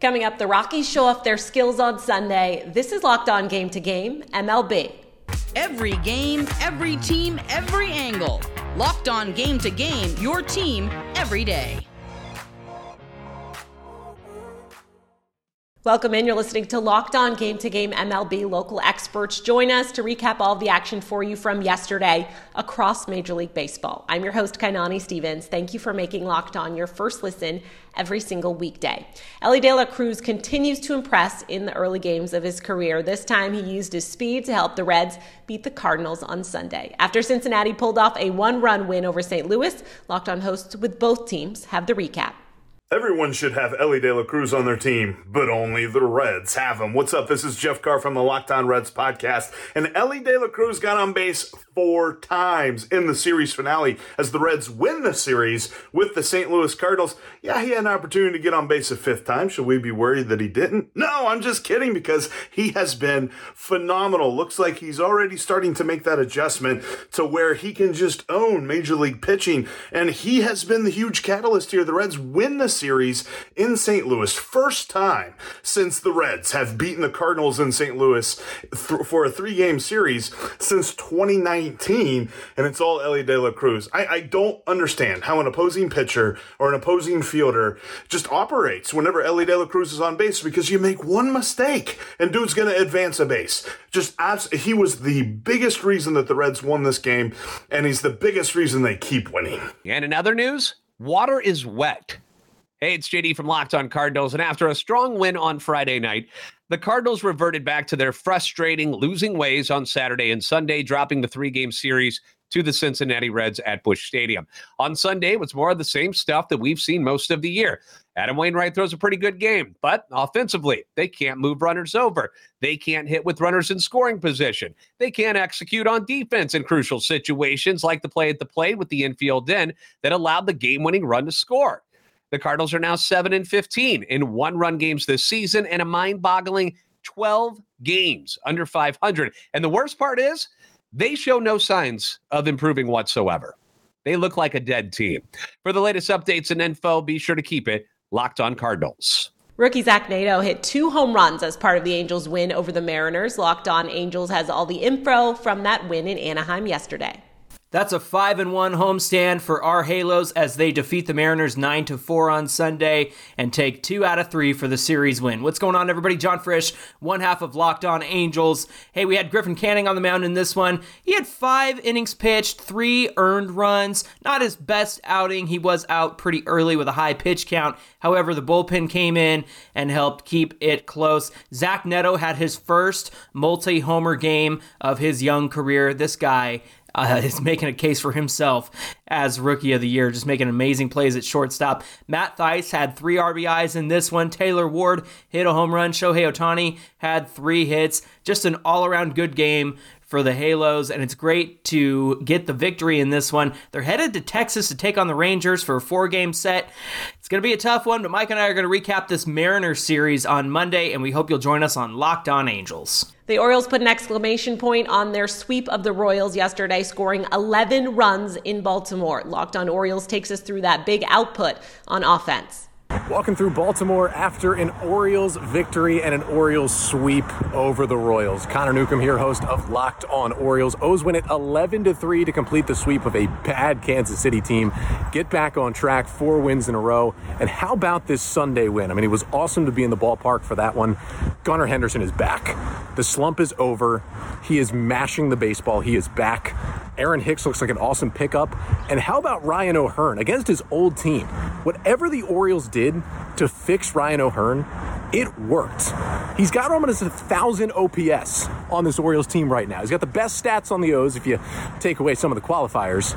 Coming up, the Rockies show off their skills on Sunday. This is Locked On Game to Game, MLB. Every game, every team, every angle. Locked On Game to Game, your team every day. Welcome in. You're listening to Locked On Game to Game MLB. Local experts join us to recap all the action for you from yesterday across Major League Baseball. I'm your host, Kainani Stevens. Thank you for making Locked On your first listen every single weekday. Elly De La Cruz continues to impress in the early games of his career. This time he used his speed to help the Reds beat the Cardinals on Sunday. After Cincinnati pulled off a one run win over St. Louis, Locked On hosts with both teams have the recap. Everyone should have Elly De La Cruz on their team, but only the Reds have him. What's up? This is Jeff Carr from the Locked On Reds podcast. And Elly De La Cruz got on base four times in the series finale as the Reds win the series with the St. Louis Cardinals. Yeah, he had an opportunity to get on base a fifth time. Should we be worried that he didn't? No, I'm just kidding because he has been phenomenal. Looks like he's already starting to make that adjustment to where he can just own Major League pitching. And he has been the huge catalyst here. The Reds win the series in St. Louis. First time since the Reds have beaten the Cardinals in St. Louis th- for a three game series since 2019, and it's all Elly De La Cruz. I, I don't understand how an opposing pitcher or an opposing fielder just operates whenever Elly De La Cruz is on base because you make one mistake and dude's going to advance a base. Just abs- he was the biggest reason that the Reds won this game, and he's the biggest reason they keep winning. And in other news, water is wet. Hey, it's JD from Locked On Cardinals. And after a strong win on Friday night, the Cardinals reverted back to their frustrating losing ways on Saturday and Sunday, dropping the three game series to the Cincinnati Reds at Busch Stadium. On Sunday, it was more of the same stuff that we've seen most of the year. Adam Wainwright throws a pretty good game, but offensively, they can't move runners over. They can't hit with runners in scoring position. They can't execute on defense in crucial situations like the play at the plate with the infield in that allowed the game winning run to score. The Cardinals are now 7 and 15 in one run games this season and a mind boggling 12 games under 500. And the worst part is they show no signs of improving whatsoever. They look like a dead team. For the latest updates and info, be sure to keep it locked on Cardinals. Rookie Zach Neto hit two home runs as part of the Angels' win over the Mariners. Locked on Angels has all the info from that win in Anaheim yesterday. That's a 5 and 1 homestand for our Halos as they defeat the Mariners 9 to 4 on Sunday and take 2 out of 3 for the series win. What's going on everybody? John Frisch, one half of Locked On Angels. Hey, we had Griffin Canning on the mound in this one. He had 5 innings pitched, 3 earned runs. Not his best outing. He was out pretty early with a high pitch count. However, the bullpen came in and helped keep it close. Zach Neto had his first multi-homer game of his young career. This guy uh, is making a case for himself as rookie of the year, just making amazing plays at shortstop. Matt Thaiss had three RBIs in this one. Taylor Ward hit a home run. Shohei Ohtani had three hits. Just an all around good game for the Halos, and it's great to get the victory in this one. They're headed to Texas to take on the Rangers for a four game set. It's going to be a tough one, but Mike and I are going to recap this Mariners series on Monday, and we hope you'll join us on Locked On Angels. The Orioles put an exclamation point on their sweep of the Royals yesterday, scoring 11 runs in Baltimore. Locked on Orioles takes us through that big output on offense. Walking through Baltimore after an Orioles victory and an Orioles sweep over the Royals. Connor Newcomb here, host of Locked On Orioles. O's win it 11 to 3 to complete the sweep of a bad Kansas City team. Get back on track, four wins in a row. And how about this Sunday win? I mean, it was awesome to be in the ballpark for that one. Gunnar Henderson is back. The slump is over. He is mashing the baseball. He is back. Aaron Hicks looks like an awesome pickup. And how about Ryan O'Hearn against his old team? Whatever the Orioles did to fix Ryan O'Hearn, it worked. He's got almost a thousand OPS on this Orioles team right now. He's got the best stats on the O's if you take away some of the qualifiers.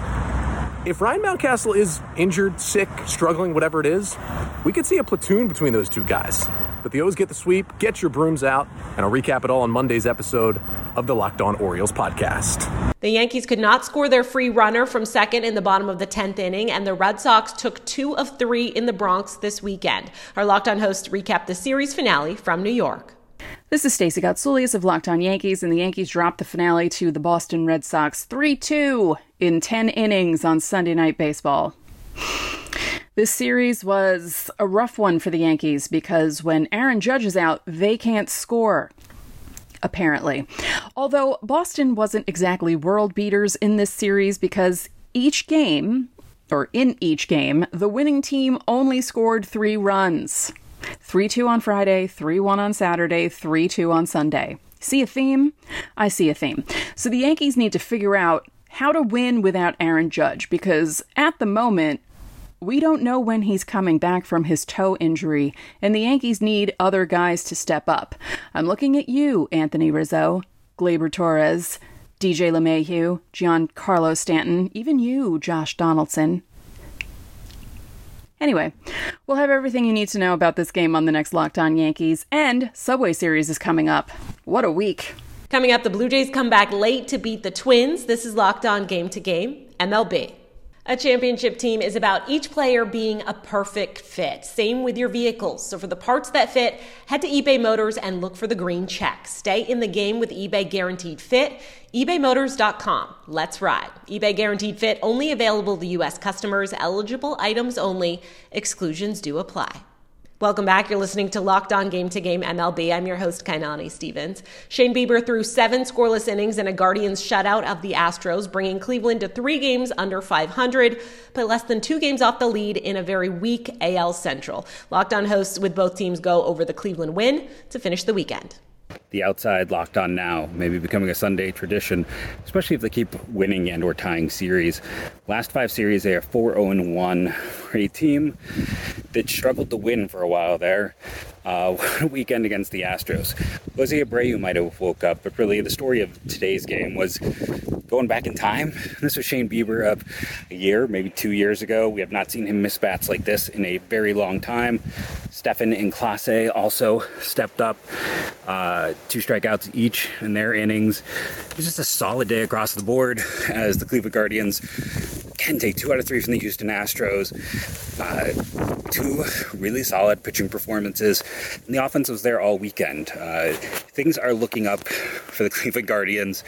If Ryan Mountcastle is injured, sick, struggling, whatever it is, we could see a platoon between those two guys. But the O's get the sweep, get your brooms out, and I'll recap it all on Monday's episode of the Locked On Orioles podcast. The Yankees could not score their free runner from second in the bottom of the 10th inning, and the Red Sox took two of three in the Bronx this weekend. Our Locked On host recapped the series finale from New York. This is Stacey Gotsoulias of Locked On Yankees, and the Yankees dropped the finale to the Boston Red Sox 3 2 in 10 innings on Sunday Night Baseball. This series was a rough one for the Yankees because when Aaron Judge is out, they can't score. Apparently. Although Boston wasn't exactly world beaters in this series because each game, or in each game, the winning team only scored three runs 3 2 on Friday, 3 1 on Saturday, 3 2 on Sunday. See a theme? I see a theme. So the Yankees need to figure out how to win without Aaron Judge because at the moment, we don't know when he's coming back from his toe injury, and the Yankees need other guys to step up. I'm looking at you, Anthony Rizzo, Gleyber Torres, DJ LeMahieu, Giancarlo Stanton, even you, Josh Donaldson. Anyway, we'll have everything you need to know about this game on the next Locked On Yankees, and Subway Series is coming up. What a week! Coming up, the Blue Jays come back late to beat the Twins. This is Locked On Game to Game, MLB. A championship team is about each player being a perfect fit. Same with your vehicles. So for the parts that fit, head to eBay Motors and look for the green check. Stay in the game with eBay Guaranteed Fit. ebaymotors.com. Let's ride. eBay Guaranteed Fit only available to US customers. Eligible items only. Exclusions do apply. Welcome back. You're listening to Locked On Game to Game MLB. I'm your host, Kainani Stevens. Shane Bieber threw seven scoreless innings in a Guardians shutout of the Astros, bringing Cleveland to three games under 500, but less than two games off the lead in a very weak AL Central. Locked On hosts with both teams go over the Cleveland win to finish the weekend the outside locked on now, maybe becoming a Sunday tradition, especially if they keep winning and or tying series. Last five series, they are 4-0-1 for a team that struggled to win for a while there. Uh, weekend against the Astros. Jose Abreu might have woke up, but really the story of today's game was going back in time. This was Shane Bieber of a year, maybe two years ago. We have not seen him miss bats like this in a very long time. Stephan and Clase also stepped up, uh, two strikeouts each in their innings. It was just a solid day across the board as the Cleveland Guardians can take two out of three from the Houston Astros. Uh, two really solid pitching performances. And the offense was there all weekend. Uh, things are looking up for the Cleveland Guardians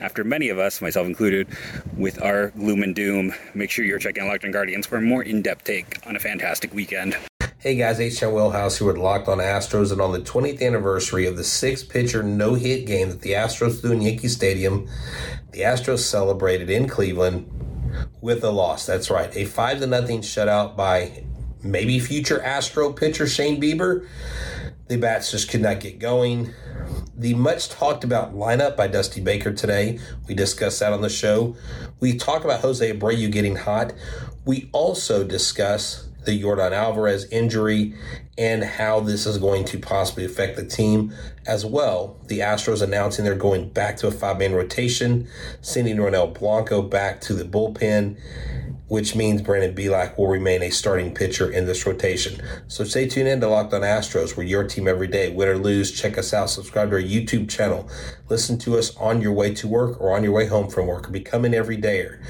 after many of us, myself included, with our gloom and doom. Make sure you're checking Locked on Guardians for a more in depth take on a fantastic weekend. Hey guys, H. Wellhouse here with Locked on Astros, and on the 20th anniversary of the six pitcher no hit game that the Astros threw in Yankee Stadium, the Astros celebrated in Cleveland with a loss. That's right, a five to nothing shutout by maybe future Astro pitcher Shane Bieber. The bats just could not get going. The much talked about lineup by Dusty Baker today. We discussed that on the show. We talk about Jose Abreu getting hot. We also discuss the Yordan Alvarez injury and how this is going to possibly affect the team as well. The Astros announcing they're going back to a five man rotation, sending Ronel Blanco back to the bullpen, which means Brandon Bielak will remain a starting pitcher in this rotation. So stay tuned in to Locked on Astros. We're your team every day. Win or lose, check us out. Subscribe to our YouTube channel. Listen to us on your way to work or on your way home from work. Become an everydayer.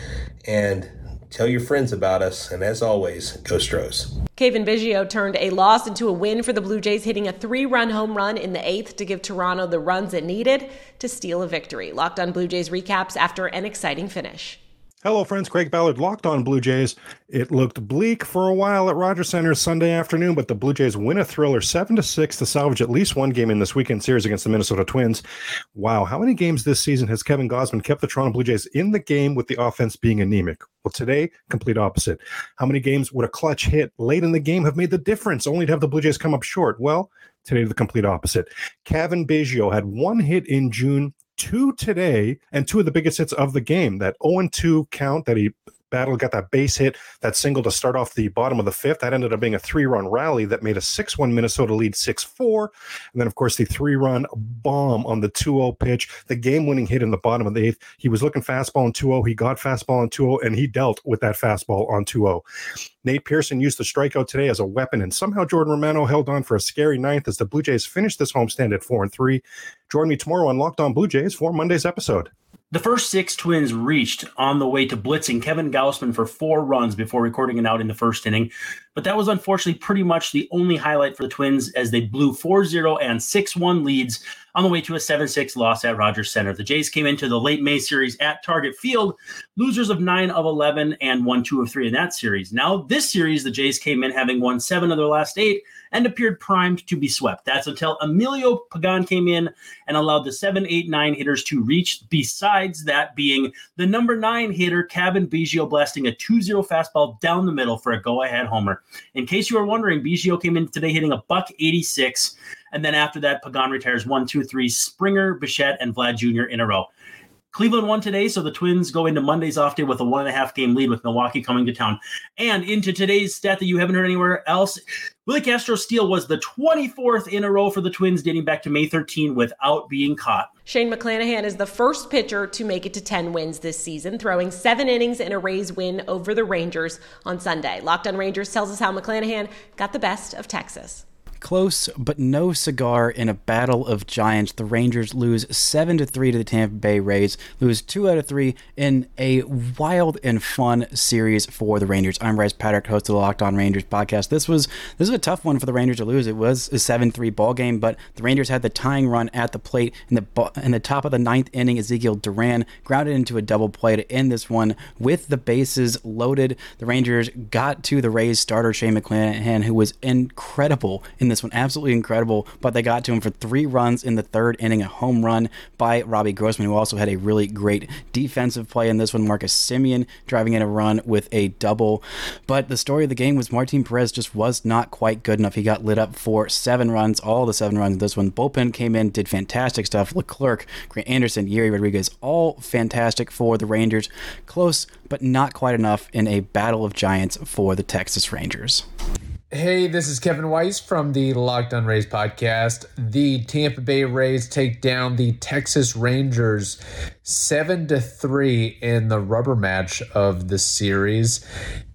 And Tell your friends about us, and as always, go Stros. Cavan Biggio turned a loss into a win for the Blue Jays, hitting a three run home run in the eighth to give Toronto the runs it needed to steal a victory. Locked on Blue Jays recaps after an exciting finish. Hello, friends. Craig Ballard locked on Blue Jays. It looked bleak for a while at Rogers Center Sunday afternoon, but the Blue Jays win a thriller seven to six to salvage at least one game in this weekend series against the Minnesota Twins. Wow, how many games this season has Kevin Gausman kept the Toronto Blue Jays in the game with the offense being anemic? Well, today, complete opposite. How many games would a clutch hit late in the game have made the difference, only to have the Blue Jays come up short? Well, today the complete opposite. Cavan Biggio had one hit in June two today and two of the biggest hits of the game. That 0 2 count that he battle got that base hit, that single to start off the bottom of the fifth. That ended up being a three run rally that made a 6 1 Minnesota lead 6 4. And then, of course, the three run bomb on the 2 0 pitch, the game winning hit in the bottom of the eighth. He was looking fastball on 2 0. He got fastball on 2 0, and he dealt with that fastball on 2 0. Nate Pearson used the strikeout today as a weapon, and somehow Jordan Romano held on for a scary ninth as the Blue Jays finished this homestand at 4 and 3. Join me tomorrow on Locked On Blue Jays for Monday's episode. The first six Twins reached on the way to blitzing Kevin Gausman for four runs before recording an out in the first inning. But that was unfortunately pretty much the only highlight for the Twins as they blew 4 0 and 6 1 leads on the way to a 7 6 loss at Rogers Center. The Jays came into the late May series at Target Field, losers of 9 of 11 and 1 2 of 3 in that series. Now, this series, the Jays came in having won 7 of their last 8 and appeared primed to be swept. That's until Emilio Pagan came in and allowed the 7 8 9 hitters to reach, besides that being the number 9 hitter, Cavan Biggio, blasting a 2 0 fastball down the middle for a go ahead homer. In case you were wondering, Biggio came in today hitting a buck 86. And then after that, Pagan retires one, two, three, Springer, Bichette, and Vlad Jr. in a row. Cleveland won today, so the Twins go into Monday's off day with a one and a half game lead with Milwaukee coming to town. And into today's stat that you haven't heard anywhere else, Willi Castro Steele was the 24th in a row for the Twins dating back to May 13 without being caught. Shane McClanahan is the first pitcher to make it to 10 wins this season, throwing seven innings in a Rays win over the Rangers on Sunday. Locked on Rangers tells us how McClanahan got the best of Texas. Close, but no cigar in a battle of giants. The Rangers lose 7 to 3 to the Tampa Bay Rays, lose 2 out of 3 in a wild and fun series for the Rangers. I'm Bryce Patrick, host of the Locked On Rangers podcast. This was this was a tough one for the Rangers to lose. It was a 7-3 ball game, but the Rangers had the tying run at the plate in the in the top of the ninth inning. Ezekiel Duran grounded into a double play to end this one with the bases loaded. The Rangers got to the Rays starter Shane McClanahan, who was incredible in this one. Absolutely incredible. But they got to him for three runs in the third inning, a home run by Robbie Grossman, who also had a really great defensive play in this one. Marcus Semien driving in a run with a double. But the story of the game was Martin Perez just was not quite good enough. He got lit up for seven runs, all the seven runs. This one, bullpen came in, did fantastic stuff. Leclerc, Grant Anderson, Yerry Rodriguez, all fantastic for the Rangers. Close, but not quite enough in a battle of giants for the Texas Rangers. Hey, this is Kevin Weiss from the Locked On Rays podcast. The Tampa Bay Rays take down the Texas Rangers 7 to 3 in the rubber match of the series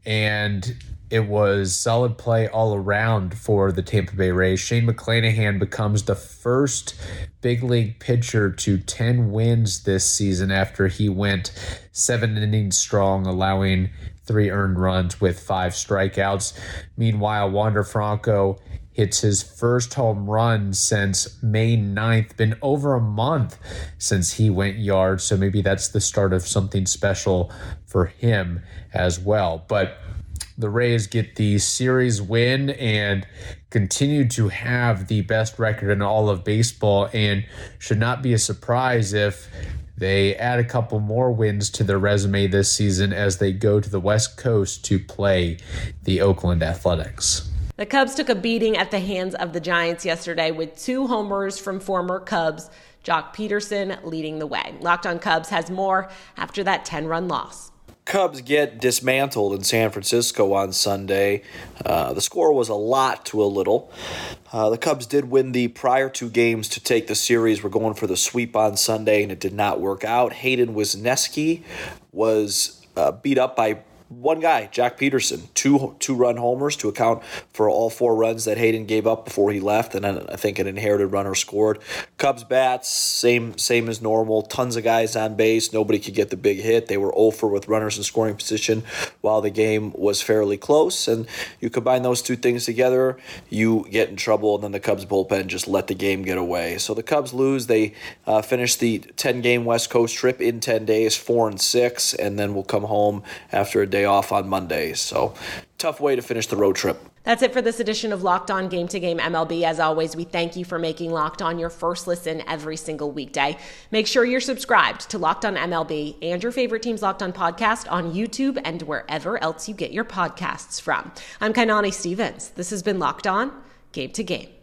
and it was solid play all around for the Tampa Bay Rays. Shane McClanahan becomes the first big league pitcher to 10 wins this season after he went 7 innings strong allowing three earned runs with five strikeouts. Meanwhile, Wander Franco hits his first home run since May 9th. Been over a month since he went yard, so maybe that's the start of something special for him as well. But the Rays get the series win and continue to have the best record in all of baseball and should not be a surprise if they add a couple more wins to their resume this season as they go to the West Coast to play the Oakland Athletics. The Cubs took a beating at the hands of the Giants yesterday with two homers from former Cubs, Joc Pederson leading the way. Locked on Cubs has more after that 10 run loss. Cubs get dismantled in San Francisco on Sunday. Uh, the score was a lot to a little. Uh, the Cubs did win the prior two games to take the series. We're going for the sweep on Sunday, and it did not work out. Hayden Wesneski was uh, beat up by one guy, Joc Pederson, two two run homers to account for all four runs that Hayden gave up before he left, and then I think an inherited runner scored. Cubs bats, same same as normal. Tons of guys on base. Nobody could get the big hit. They were over with runners in scoring position while the game was fairly close. And you combine those two things together, you get in trouble. And then the Cubs bullpen just let the game get away. So the Cubs lose. They uh, finish the ten game West Coast trip in ten days, four and six, and then we'll come home after a day day off on Mondays. So tough way to finish the road trip. That's it for this edition of Locked On Game to Game MLB. As always, we thank you for making Locked On your first listen every single weekday. Make sure you're subscribed to Locked On MLB and your favorite team's Locked On podcast on YouTube and wherever else you get your podcasts from. I'm Kainani Stevens. This has been Locked On Game to Game.